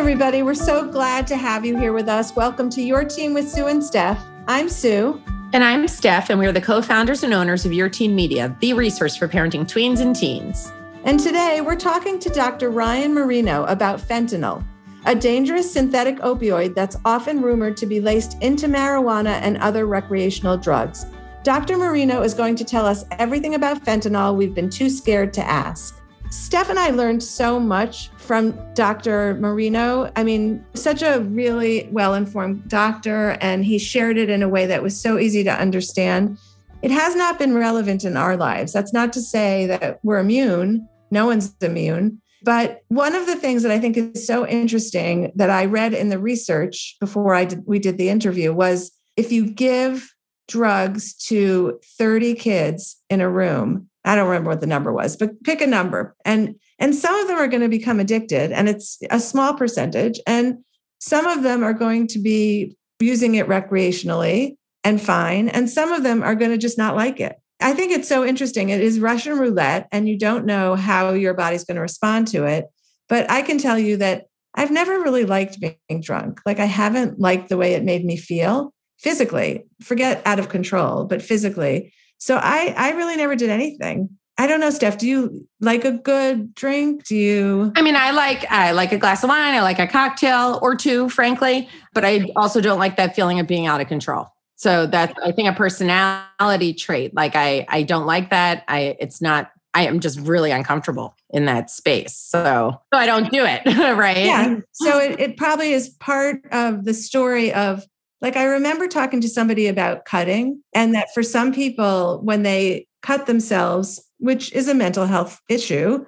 everybody. We're so glad to have you here with us. Welcome to Your Teen with Sue and Steph. I'm Sue. And I'm Steph, and we are the co founders and owners of Your Teen Media, the resource for parenting tweens and teens. And today we're talking to Dr. Ryan Marino about fentanyl, a dangerous synthetic opioid that's often rumored to be laced into marijuana and other recreational drugs. Dr. Marino is going to tell us everything about fentanyl we've been too scared to ask. Steph and I learned so much from Dr. Marino. I mean, such a really well informed doctor, and he shared it in a way that was so easy to understand. It has not been relevant in our lives. That's not to say that we're immune, no one's immune. But one of the things that I think is so interesting that I read in the research before I did, we did the interview was if you give drugs to 30 kids in a room, I don't remember what the number was, but pick a number. And and some of them are going to become addicted and it's a small percentage and some of them are going to be using it recreationally and fine and some of them are going to just not like it. I think it's so interesting. It is Russian roulette and you don't know how your body's going to respond to it. But I can tell you that I've never really liked being drunk. Like I haven't liked the way it made me feel physically. Forget out of control, but physically. So I I really never did anything. I don't know, Steph. Do you like a good drink? Do you? I mean, I like I like a glass of wine. I like a cocktail or two, frankly. But I also don't like that feeling of being out of control. So that's I think a personality trait. Like I I don't like that. I it's not. I am just really uncomfortable in that space. So, so I don't do it. right. Yeah. So it, it probably is part of the story of like, I remember talking to somebody about cutting, and that for some people, when they cut themselves, which is a mental health issue,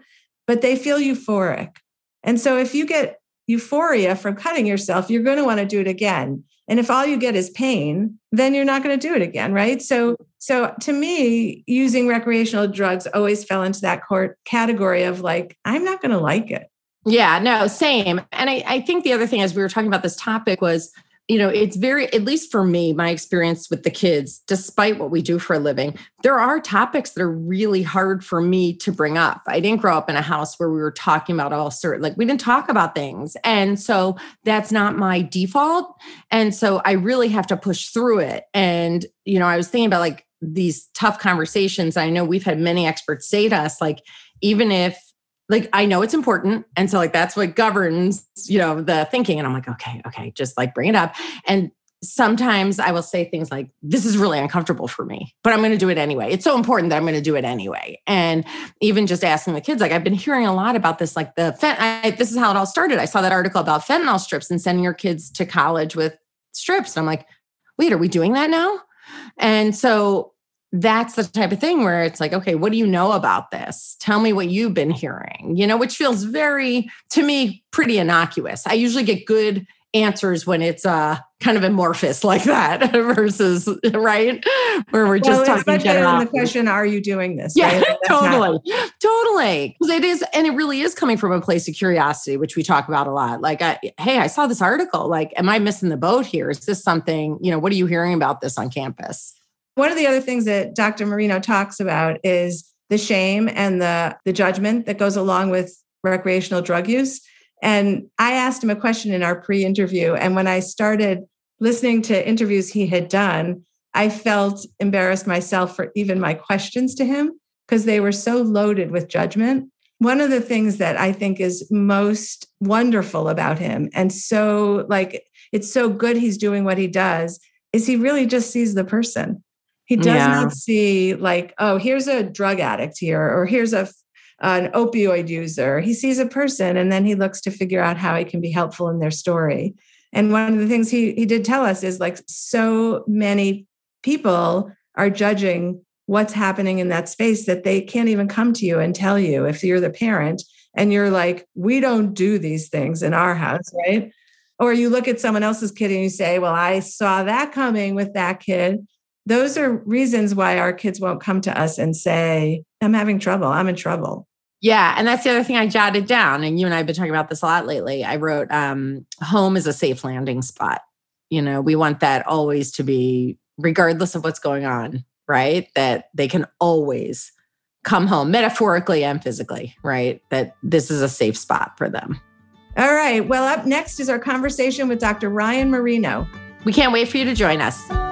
but they feel euphoric. And so if you get euphoria from cutting yourself, you're going to want to do it again. And if all you get is pain, then you're not going to do it again, right? So so to me, using recreational drugs always fell into that court category of like, I'm not going to like it. Yeah, no, same. And I, I think the other thing as we were talking about this topic was you know, it's very, at least for me, my experience with the kids, despite what we do for a living, there are topics that are really hard for me to bring up. I didn't grow up in a house where we were talking about all certain, like we didn't talk about things. And so that's not my default. And so I really have to push through it. And, you know, I was thinking about like these tough conversations. I know we've had many experts say to us, like, even if like I know it's important. And so like that's what governs, you know, the thinking. And I'm like, okay, okay, just like bring it up. And sometimes I will say things like, this is really uncomfortable for me, but I'm going to do it anyway. It's so important that I'm going to do it anyway. And even just asking the kids, like, I've been hearing a lot about this, like the fent- I, this is how it all started. I saw that article about fentanyl strips and sending your kids to college with strips. And I'm like, wait, are we doing that now? And so that's the type of thing where it's like, okay, what do you know about this? Tell me what you've been hearing, you know, which feels very, to me, pretty innocuous. I usually get good answers when it's uh kind of amorphous like that versus right where we're just well, talking general. the question are you doing this yeah right? totally not- totally because it is and it really is coming from a place of curiosity which we talk about a lot like I, hey i saw this article like am i missing the boat here is this something you know what are you hearing about this on campus one of the other things that Dr. Marino talks about is the shame and the, the judgment that goes along with recreational drug use. And I asked him a question in our pre interview. And when I started listening to interviews he had done, I felt embarrassed myself for even my questions to him because they were so loaded with judgment. One of the things that I think is most wonderful about him, and so like it's so good he's doing what he does, is he really just sees the person. He does yeah. not see like, oh, here's a drug addict here, or here's a an opioid user. He sees a person and then he looks to figure out how he can be helpful in their story. And one of the things he he did tell us is like so many people are judging what's happening in that space that they can't even come to you and tell you if you're the parent and you're like, we don't do these things in our house, right? Or you look at someone else's kid and you say, well, I saw that coming with that kid those are reasons why our kids won't come to us and say, I'm having trouble, I'm in trouble. Yeah. And that's the other thing I jotted down. And you and I have been talking about this a lot lately. I wrote, um, home is a safe landing spot. You know, we want that always to be, regardless of what's going on, right? That they can always come home metaphorically and physically, right? That this is a safe spot for them. All right. Well, up next is our conversation with Dr. Ryan Marino. We can't wait for you to join us.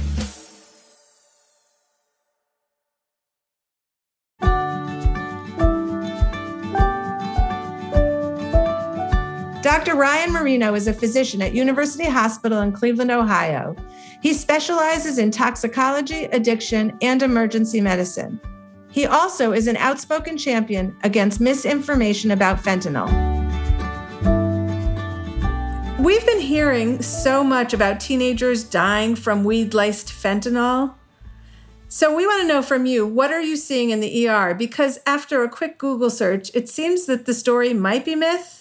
Dr. Ryan Marino is a physician at University Hospital in Cleveland, Ohio. He specializes in toxicology, addiction, and emergency medicine. He also is an outspoken champion against misinformation about fentanyl. We've been hearing so much about teenagers dying from weed laced fentanyl. So, we want to know from you what are you seeing in the ER? Because after a quick Google search, it seems that the story might be myth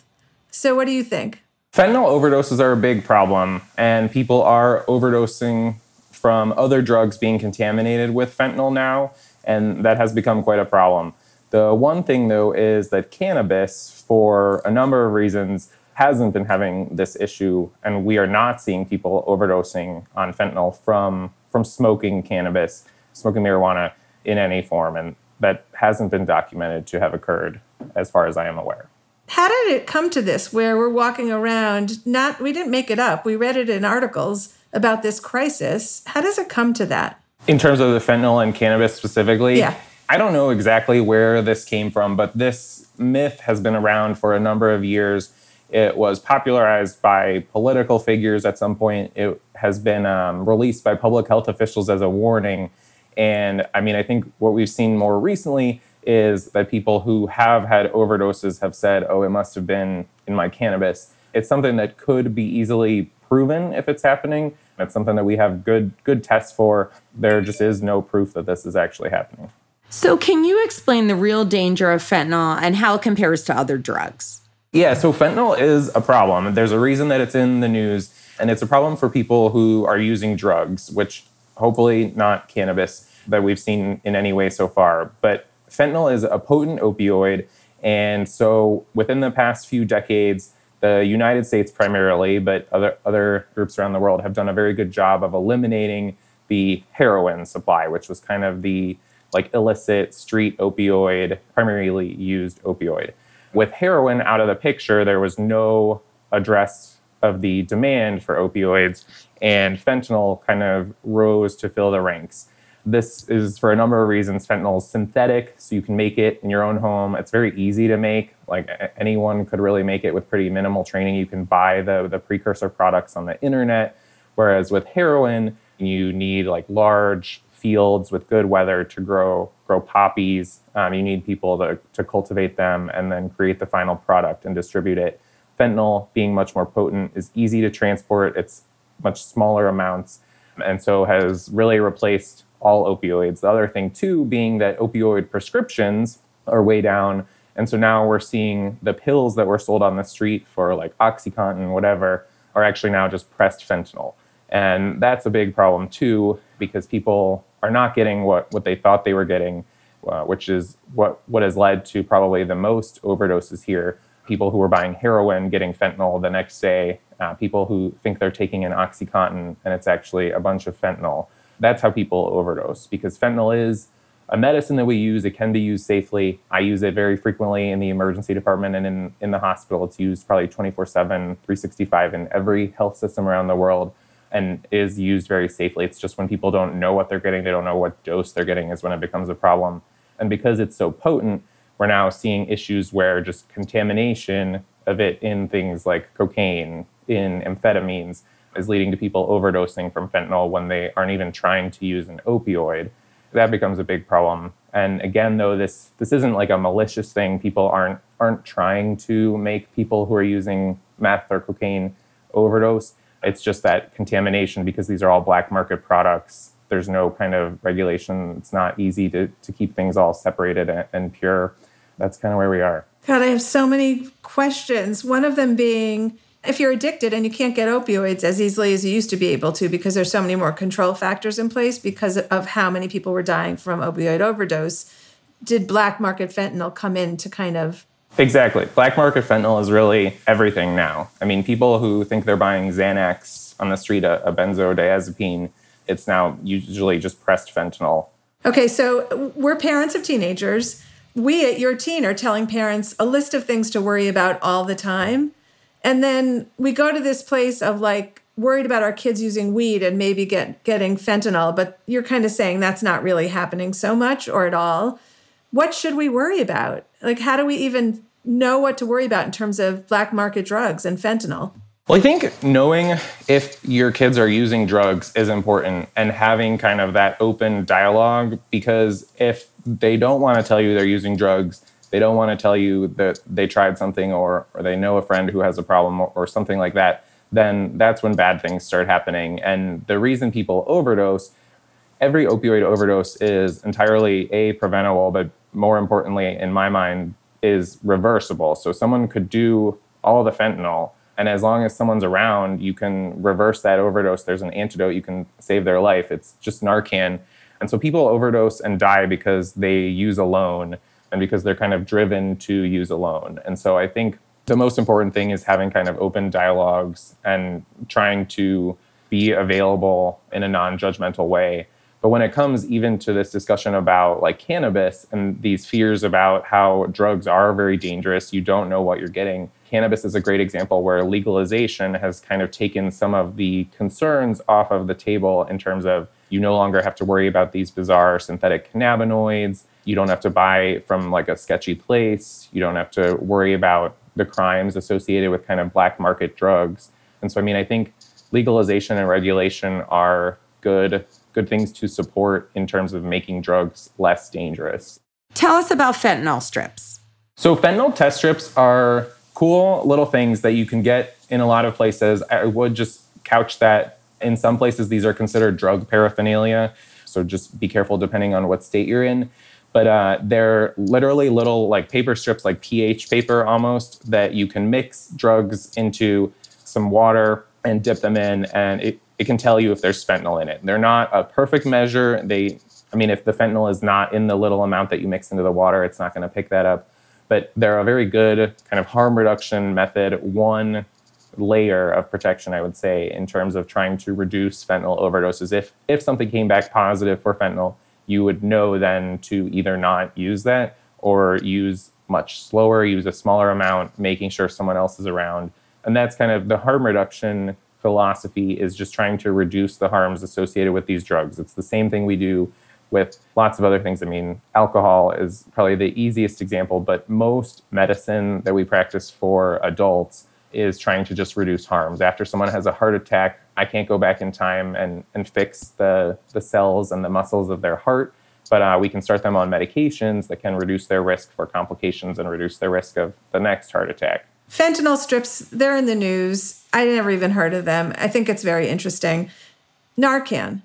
so, what do you think? Fentanyl overdoses are a big problem, and people are overdosing from other drugs being contaminated with fentanyl now, and that has become quite a problem. The one thing, though, is that cannabis, for a number of reasons, hasn't been having this issue, and we are not seeing people overdosing on fentanyl from, from smoking cannabis, smoking marijuana in any form, and that hasn't been documented to have occurred as far as I am aware. How did it come to this where we're walking around not we didn't make it up. We read it in articles about this crisis. How does it come to that? In terms of the fentanyl and cannabis specifically? Yeah. I don't know exactly where this came from, but this myth has been around for a number of years. It was popularized by political figures at some point. It has been um, released by public health officials as a warning. And I mean, I think what we've seen more recently is that people who have had overdoses have said, oh, it must have been in my cannabis. It's something that could be easily proven if it's happening. It's something that we have good good tests for. There just is no proof that this is actually happening. So, can you explain the real danger of fentanyl and how it compares to other drugs? Yeah, so fentanyl is a problem. There's a reason that it's in the news, and it's a problem for people who are using drugs, which hopefully not cannabis that we've seen in any way so far. But fentanyl is a potent opioid. And so within the past few decades, the United States primarily, but other, other groups around the world have done a very good job of eliminating the heroin supply, which was kind of the like illicit street opioid, primarily used opioid. With heroin out of the picture, there was no address of the demand for opioids, and fentanyl kind of rose to fill the ranks. This is for a number of reasons. Fentanyl is synthetic, so you can make it in your own home. It's very easy to make. Like anyone could really make it with pretty minimal training. You can buy the, the precursor products on the internet. Whereas with heroin, you need like large fields with good weather to grow grow poppies. Um, you need people to, to cultivate them and then create the final product and distribute it. Fentanyl, being much more potent, is easy to transport. It's much smaller amounts, and so has really replaced all opioids. The other thing, too, being that opioid prescriptions are way down. And so now we're seeing the pills that were sold on the street for like Oxycontin, whatever, are actually now just pressed fentanyl. And that's a big problem, too, because people are not getting what, what they thought they were getting, uh, which is what, what has led to probably the most overdoses here. People who are buying heroin getting fentanyl the next day, uh, people who think they're taking an Oxycontin and it's actually a bunch of fentanyl that's how people overdose because fentanyl is a medicine that we use. It can be used safely. I use it very frequently in the emergency department and in, in the hospital. It's used probably 24 7, 365 in every health system around the world. and is used very safely. It's just when people don't know what they're getting, they don't know what dose they're getting, is when it becomes a problem. And because it's so potent, we're now seeing issues where just contamination of it in things like cocaine, in amphetamines, is leading to people overdosing from fentanyl when they aren't even trying to use an opioid. That becomes a big problem. And again, though, this this isn't like a malicious thing. People aren't aren't trying to make people who are using meth or cocaine overdose. It's just that contamination because these are all black market products. There's no kind of regulation. It's not easy to, to keep things all separated and, and pure. That's kind of where we are. God, I have so many questions. One of them being if you're addicted and you can't get opioids as easily as you used to be able to because there's so many more control factors in place because of how many people were dying from opioid overdose, did black market fentanyl come in to kind of Exactly. Black market fentanyl is really everything now. I mean, people who think they're buying Xanax on the street, a, a benzodiazepine, it's now usually just pressed fentanyl. Okay, so we're parents of teenagers. We at your teen are telling parents a list of things to worry about all the time. And then we go to this place of like worried about our kids using weed and maybe get getting fentanyl, but you're kind of saying that's not really happening so much or at all what should we worry about? Like, how do we even know what to worry about in terms of black market drugs and fentanyl? Well, I think knowing if your kids are using drugs is important and having kind of that open dialogue because if they don't want to tell you they're using drugs, they don't want to tell you that they tried something or, or they know a friend who has a problem or, or something like that, then that's when bad things start happening. And the reason people overdose every opioid overdose is entirely a preventable, but more importantly, in my mind, is reversible. So someone could do all the fentanyl, and as long as someone's around, you can reverse that overdose. There's an antidote, you can save their life. It's just Narcan. And so people overdose and die because they use alone and because they're kind of driven to use alone. And so I think the most important thing is having kind of open dialogues and trying to be available in a non judgmental way but when it comes even to this discussion about like cannabis and these fears about how drugs are very dangerous, you don't know what you're getting. Cannabis is a great example where legalization has kind of taken some of the concerns off of the table in terms of you no longer have to worry about these bizarre synthetic cannabinoids. You don't have to buy from like a sketchy place. You don't have to worry about the crimes associated with kind of black market drugs. And so, I mean, I think legalization and regulation are good good things to support in terms of making drugs less dangerous. Tell us about fentanyl strips. So, fentanyl test strips are cool little things that you can get in a lot of places. I would just couch that in some places, these are considered drug paraphernalia. So, just be careful depending on what state you're in. But uh, they're literally little like paper strips, like pH paper almost, that you can mix drugs into some water and dip them in. And it it can tell you if there's fentanyl in it. They're not a perfect measure. They, I mean, if the fentanyl is not in the little amount that you mix into the water, it's not going to pick that up. But they're a very good kind of harm reduction method, one layer of protection, I would say, in terms of trying to reduce fentanyl overdoses. If if something came back positive for fentanyl, you would know then to either not use that or use much slower, use a smaller amount, making sure someone else is around. And that's kind of the harm reduction philosophy is just trying to reduce the harms associated with these drugs. It's the same thing we do with lots of other things. I mean, alcohol is probably the easiest example, but most medicine that we practice for adults is trying to just reduce harms. After someone has a heart attack, I can't go back in time and, and fix the, the cells and the muscles of their heart, but uh, we can start them on medications that can reduce their risk for complications and reduce their risk of the next heart attack. Fentanyl strips, they're in the news. I never even heard of them. I think it's very interesting. Narcan,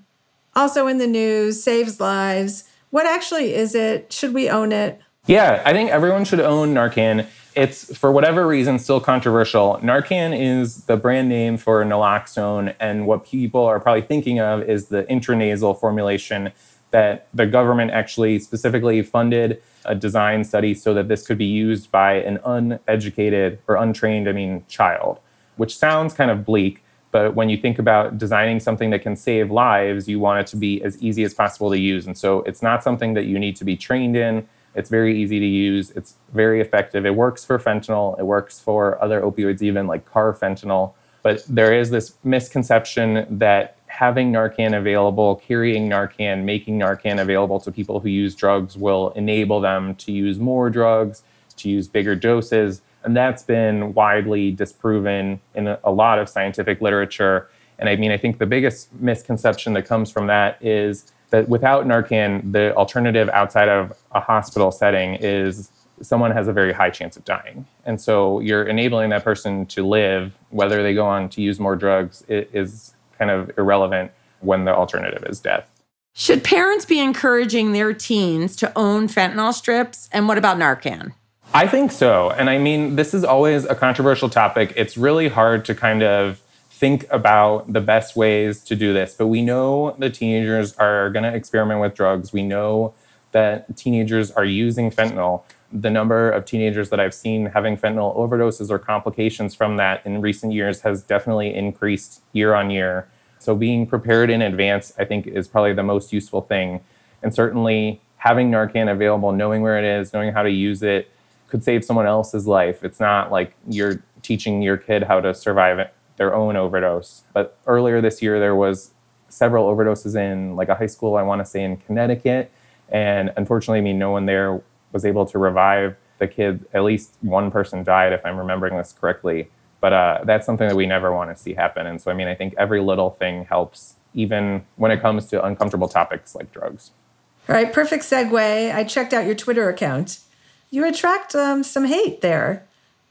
also in the news, saves lives. What actually is it? Should we own it? Yeah, I think everyone should own Narcan. It's, for whatever reason, still controversial. Narcan is the brand name for naloxone, and what people are probably thinking of is the intranasal formulation that the government actually specifically funded a design study so that this could be used by an uneducated or untrained, I mean, child, which sounds kind of bleak. But when you think about designing something that can save lives, you want it to be as easy as possible to use. And so it's not something that you need to be trained in. It's very easy to use. It's very effective. It works for fentanyl. It works for other opioids, even like carfentanil. But there is this misconception that having Narcan available, carrying Narcan, making Narcan available to people who use drugs will enable them to use more drugs, to use bigger doses. And that's been widely disproven in a, a lot of scientific literature. And I mean, I think the biggest misconception that comes from that is that without Narcan, the alternative outside of a hospital setting is someone has a very high chance of dying. And so you're enabling that person to live, whether they go on to use more drugs is kind of irrelevant when the alternative is death. Should parents be encouraging their teens to own fentanyl strips? And what about Narcan? I think so. And I mean, this is always a controversial topic. It's really hard to kind of think about the best ways to do this. But we know the teenagers are going to experiment with drugs. We know that teenagers are using fentanyl. The number of teenagers that I've seen having fentanyl overdoses or complications from that in recent years has definitely increased year on year. So, being prepared in advance, I think, is probably the most useful thing. And certainly, having Narcan available, knowing where it is, knowing how to use it, could save someone else's life. It's not like you're teaching your kid how to survive their own overdose. But earlier this year, there was several overdoses in like a high school, I want to say in Connecticut. And unfortunately, I mean, no one there was able to revive the kid. At least one person died, if I'm remembering this correctly. But uh, that's something that we never want to see happen. And so, I mean, I think every little thing helps, even when it comes to uncomfortable topics like drugs. All right, perfect segue. I checked out your Twitter account. You attract um, some hate there.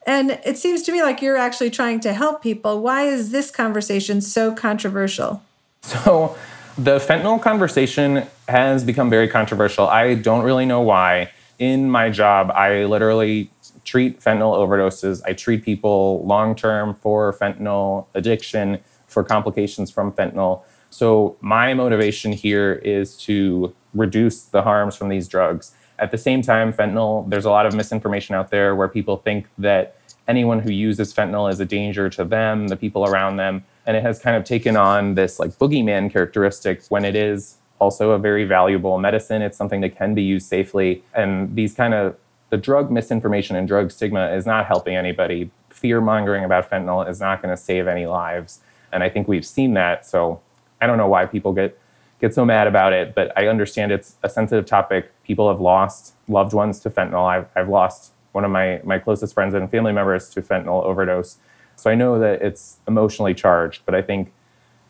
And it seems to me like you're actually trying to help people. Why is this conversation so controversial? So, the fentanyl conversation has become very controversial. I don't really know why. In my job, I literally treat fentanyl overdoses. I treat people long term for fentanyl addiction, for complications from fentanyl. So, my motivation here is to reduce the harms from these drugs. At the same time, fentanyl, there's a lot of misinformation out there where people think that anyone who uses fentanyl is a danger to them, the people around them. And it has kind of taken on this like boogeyman characteristic when it is also a very valuable medicine. It's something that can be used safely. And these kind of the drug misinformation and drug stigma is not helping anybody. Fear mongering about fentanyl is not going to save any lives. And I think we've seen that. So I don't know why people get get so mad about it, but I understand it's a sensitive topic. People have lost loved ones to fentanyl. I've, I've lost one of my, my closest friends and family members to fentanyl overdose. So I know that it's emotionally charged, but I think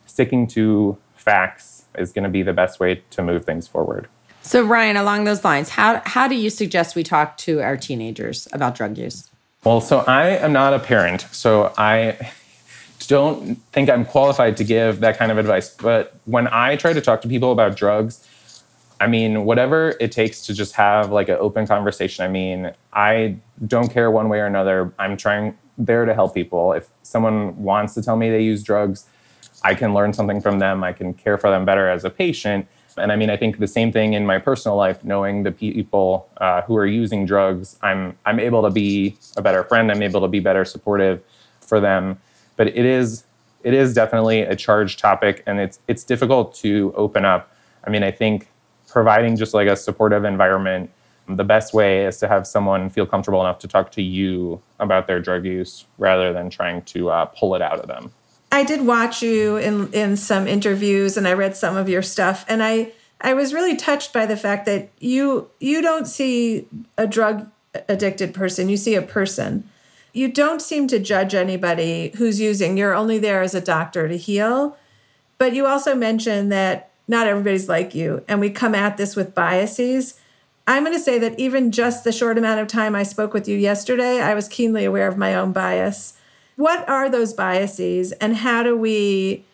sticking to facts is going to be the best way to move things forward. So, Ryan, along those lines, how, how do you suggest we talk to our teenagers about drug use? Well, so I am not a parent, so I don't think I'm qualified to give that kind of advice. But when I try to talk to people about drugs, I mean, whatever it takes to just have like an open conversation. I mean, I don't care one way or another. I'm trying there to help people. If someone wants to tell me they use drugs, I can learn something from them. I can care for them better as a patient. And I mean, I think the same thing in my personal life, knowing the people uh, who are using drugs, I'm I'm able to be a better friend. I'm able to be better supportive for them but it is it is definitely a charged topic and it's it's difficult to open up. I mean, I think providing just like a supportive environment, the best way is to have someone feel comfortable enough to talk to you about their drug use rather than trying to uh, pull it out of them. I did watch you in in some interviews and I read some of your stuff and I I was really touched by the fact that you you don't see a drug addicted person, you see a person you don't seem to judge anybody who's using. You're only there as a doctor to heal. But you also mentioned that not everybody's like you, and we come at this with biases. I'm going to say that even just the short amount of time I spoke with you yesterday, I was keenly aware of my own bias. What are those biases, and how do we?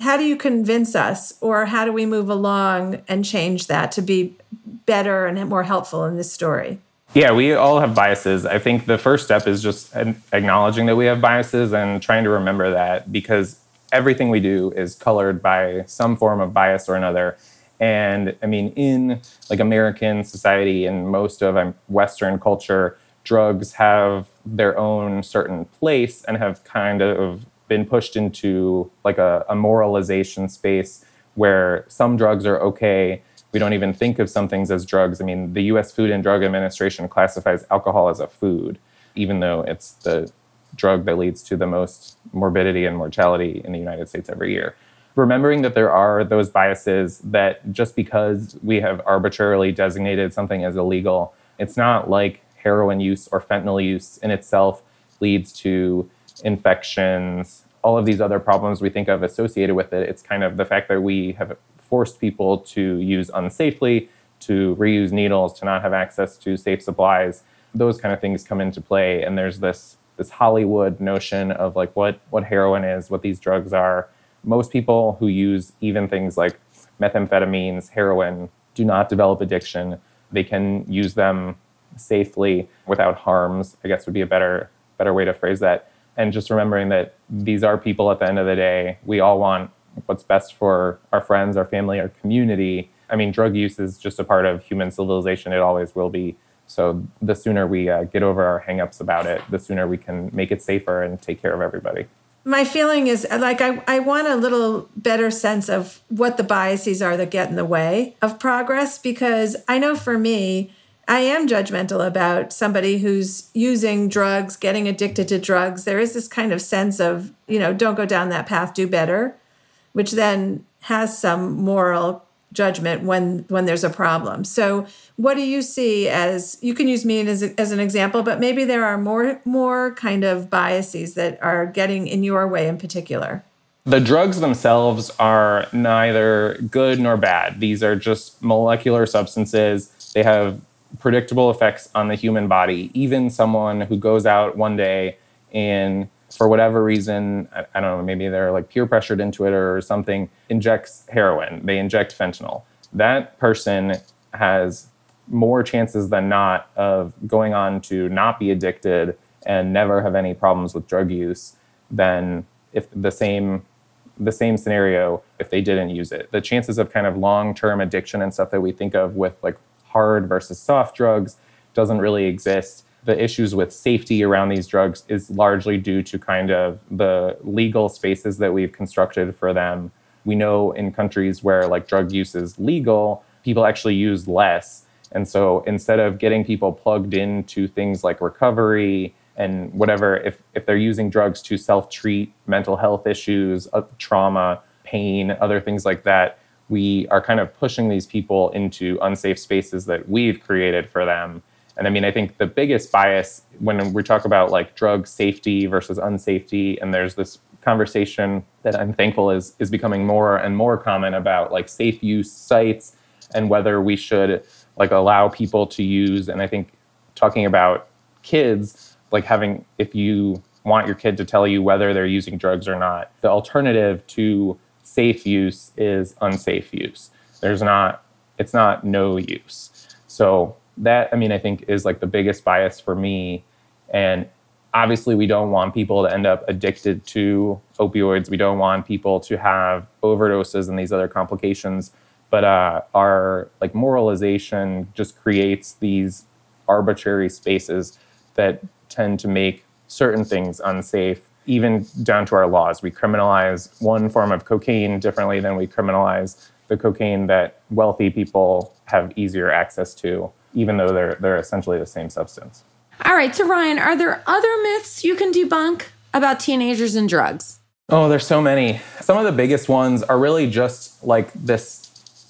How do you convince us, or how do we move along and change that to be better and more helpful in this story? Yeah, we all have biases. I think the first step is just acknowledging that we have biases and trying to remember that because everything we do is colored by some form of bias or another. And I mean, in like American society and most of um, Western culture, drugs have their own certain place and have kind of been pushed into like a, a moralization space where some drugs are okay we don't even think of some things as drugs. I mean, the US Food and Drug Administration classifies alcohol as a food, even though it's the drug that leads to the most morbidity and mortality in the United States every year. Remembering that there are those biases that just because we have arbitrarily designated something as illegal, it's not like heroin use or fentanyl use in itself leads to infections, all of these other problems we think of associated with it. It's kind of the fact that we have forced people to use unsafely, to reuse needles, to not have access to safe supplies. Those kind of things come into play. And there's this this Hollywood notion of like what what heroin is, what these drugs are. Most people who use even things like methamphetamines, heroin, do not develop addiction. They can use them safely without harms. I guess would be a better better way to phrase that. And just remembering that these are people at the end of the day. We all want what's best for our friends, our family, our community. I mean, drug use is just a part of human civilization. It always will be. So the sooner we uh, get over our hangups about it, the sooner we can make it safer and take care of everybody. My feeling is like I, I want a little better sense of what the biases are that get in the way of progress because I know for me, I am judgmental about somebody who's using drugs, getting addicted to drugs. There is this kind of sense of, you know, don't go down that path, do better, which then has some moral judgment when when there's a problem. So, what do you see as you can use me as, as an example, but maybe there are more more kind of biases that are getting in your way in particular. The drugs themselves are neither good nor bad. These are just molecular substances. They have predictable effects on the human body. Even someone who goes out one day and for whatever reason, I, I, don't know, maybe they're like peer pressured into it or something, injects heroin, they inject fentanyl. That person has more chances than not of going on to not be addicted and never have any problems with drug use than if the same the same scenario if they didn't use it. The chances of kind of long-term addiction and stuff that we think of with like hard versus soft drugs doesn't really exist. The issues with safety around these drugs is largely due to kind of the legal spaces that we've constructed for them. We know in countries where like drug use is legal, people actually use less. And so instead of getting people plugged into things like recovery and whatever, if, if they're using drugs to self treat mental health issues, uh, trauma, pain, other things like that, we are kind of pushing these people into unsafe spaces that we've created for them. And I mean, I think the biggest bias when we talk about like drug safety versus unsafety, and there's this conversation that I'm thankful is is becoming more and more common about like safe use sites and whether we should like allow people to use. And I think talking about kids, like having if you want your kid to tell you whether they're using drugs or not, the alternative to safe use is unsafe use. There's not, it's not no use. So that, I mean, I think is like the biggest bias for me. And obviously, we don't want people to end up addicted to opioids. We don't want people to have overdoses and these other complications. But uh, our like moralization just creates these arbitrary spaces that tend to make certain things unsafe even down to our laws. We criminalize one form of cocaine differently than we criminalize the cocaine that wealthy people have easier access to, even though they're they're essentially the same substance. All right, so Ryan, are there other myths you can debunk about teenagers and drugs? Oh, there's so many. Some of the biggest ones are really just like this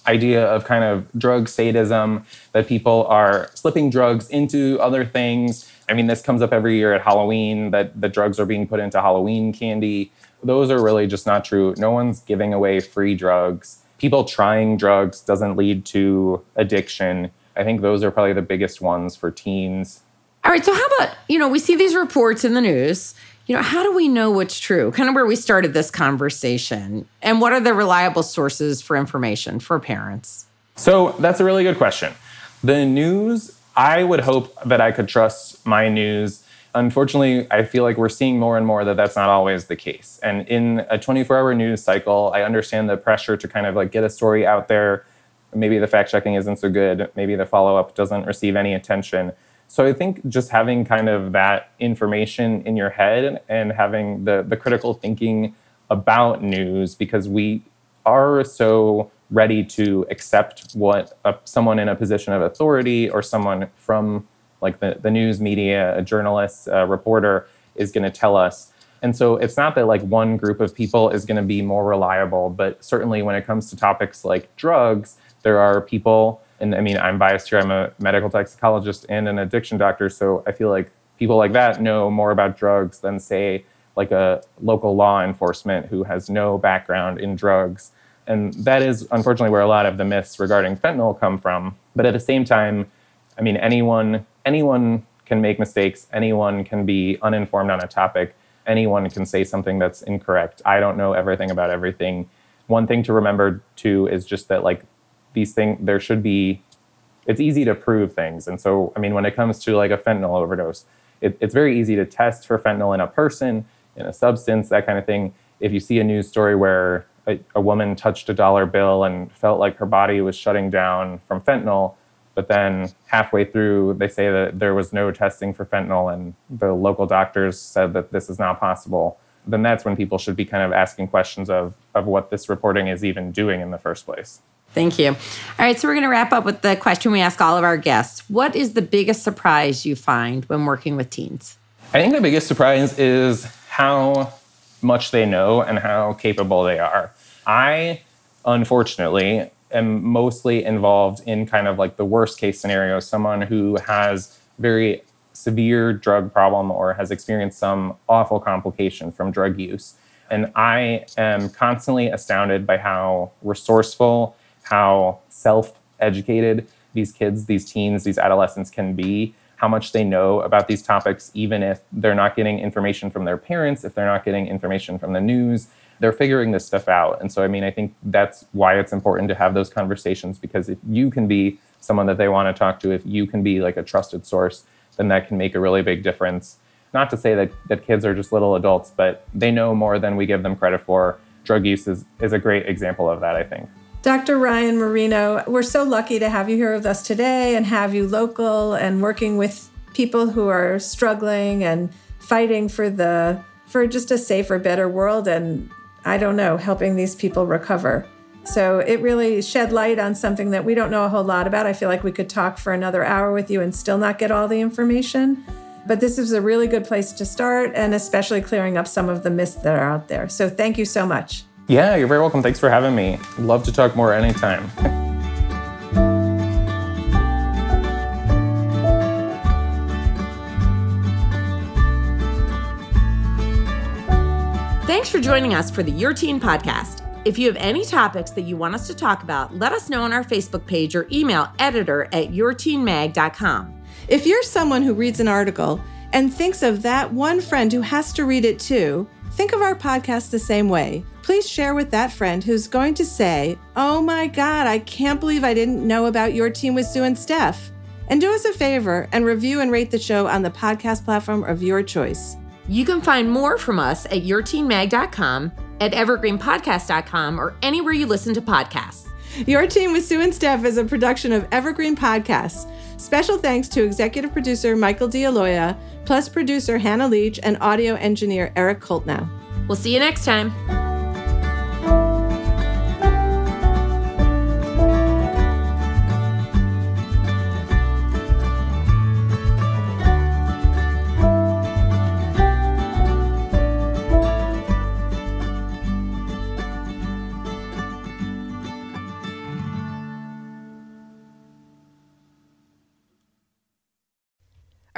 idea of kind of drug sadism that people are slipping drugs into other things I mean, this comes up every year at Halloween that the drugs are being put into Halloween candy. Those are really just not true. No one's giving away free drugs. People trying drugs doesn't lead to addiction. I think those are probably the biggest ones for teens. All right. So, how about, you know, we see these reports in the news. You know, how do we know what's true? Kind of where we started this conversation. And what are the reliable sources for information for parents? So, that's a really good question. The news I would hope that I could trust my news. Unfortunately, I feel like we're seeing more and more that that's not always the case. And in a 24 hour news cycle, I understand the pressure to kind of like get a story out there. Maybe the fact checking isn't so good. Maybe the follow up doesn't receive any attention. So I think just having kind of that information in your head and having the, the critical thinking about news, because we are so ready to accept what a, someone in a position of authority or someone from like the, the news media, a journalist, a reporter is going to tell us. And so it's not that like one group of people is going to be more reliable, but certainly when it comes to topics like drugs, there are people, and I mean, I'm biased here, I'm a medical toxicologist and an addiction doctor. So I feel like people like that know more about drugs than, say, like a local law enforcement who has no background in drugs. And that is unfortunately where a lot of the myths regarding fentanyl come from. But at the same time, I mean, anyone anyone can make mistakes. Anyone can be uninformed on a topic. Anyone can say something that's incorrect. I don't know everything about everything. One thing to remember too is just that like these things there should be it's easy to prove things. And so I mean when it comes to like a fentanyl overdose, it, it's very easy to test for fentanyl in a person, in a substance, that kind of thing. If you see a news story where a, a woman touched a dollar bill and felt like her body was shutting down from fentanyl, but then halfway through, they say that there was no testing for fentanyl, and the local doctors said that this is not possible. Then that's when people should be kind of asking questions of, of what this reporting is even doing in the first place. Thank you. All right, so we're going to wrap up with the question we ask all of our guests What is the biggest surprise you find when working with teens? I think the biggest surprise is how much they know and how capable they are. I, unfortunately, am mostly involved in kind of like the worst case scenario someone who has very severe drug problem or has experienced some awful complication from drug use and i am constantly astounded by how resourceful how self-educated these kids these teens these adolescents can be how much they know about these topics even if they're not getting information from their parents if they're not getting information from the news they're figuring this stuff out. And so, I mean, I think that's why it's important to have those conversations because if you can be someone that they want to talk to, if you can be like a trusted source, then that can make a really big difference. Not to say that, that kids are just little adults, but they know more than we give them credit for. Drug use is, is a great example of that, I think. Dr. Ryan Marino, we're so lucky to have you here with us today and have you local and working with people who are struggling and fighting for the for just a safer, better world. And I don't know, helping these people recover. So it really shed light on something that we don't know a whole lot about. I feel like we could talk for another hour with you and still not get all the information. But this is a really good place to start, and especially clearing up some of the myths that are out there. So thank you so much. Yeah, you're very welcome. Thanks for having me. Love to talk more anytime. Thanks for joining us for the Your Teen podcast. If you have any topics that you want us to talk about, let us know on our Facebook page or email editor at yourteenmag.com. If you're someone who reads an article and thinks of that one friend who has to read it too, think of our podcast the same way. Please share with that friend who's going to say, Oh my God, I can't believe I didn't know about your teen with Sue and Steph. And do us a favor and review and rate the show on the podcast platform of your choice. You can find more from us at yourteenmag.com, at evergreenpodcast.com, or anywhere you listen to podcasts. Your Teen with Sue and Steph is a production of Evergreen Podcasts. Special thanks to executive producer Michael D'Aloia, plus producer Hannah Leach and audio engineer Eric Koltnow. We'll see you next time.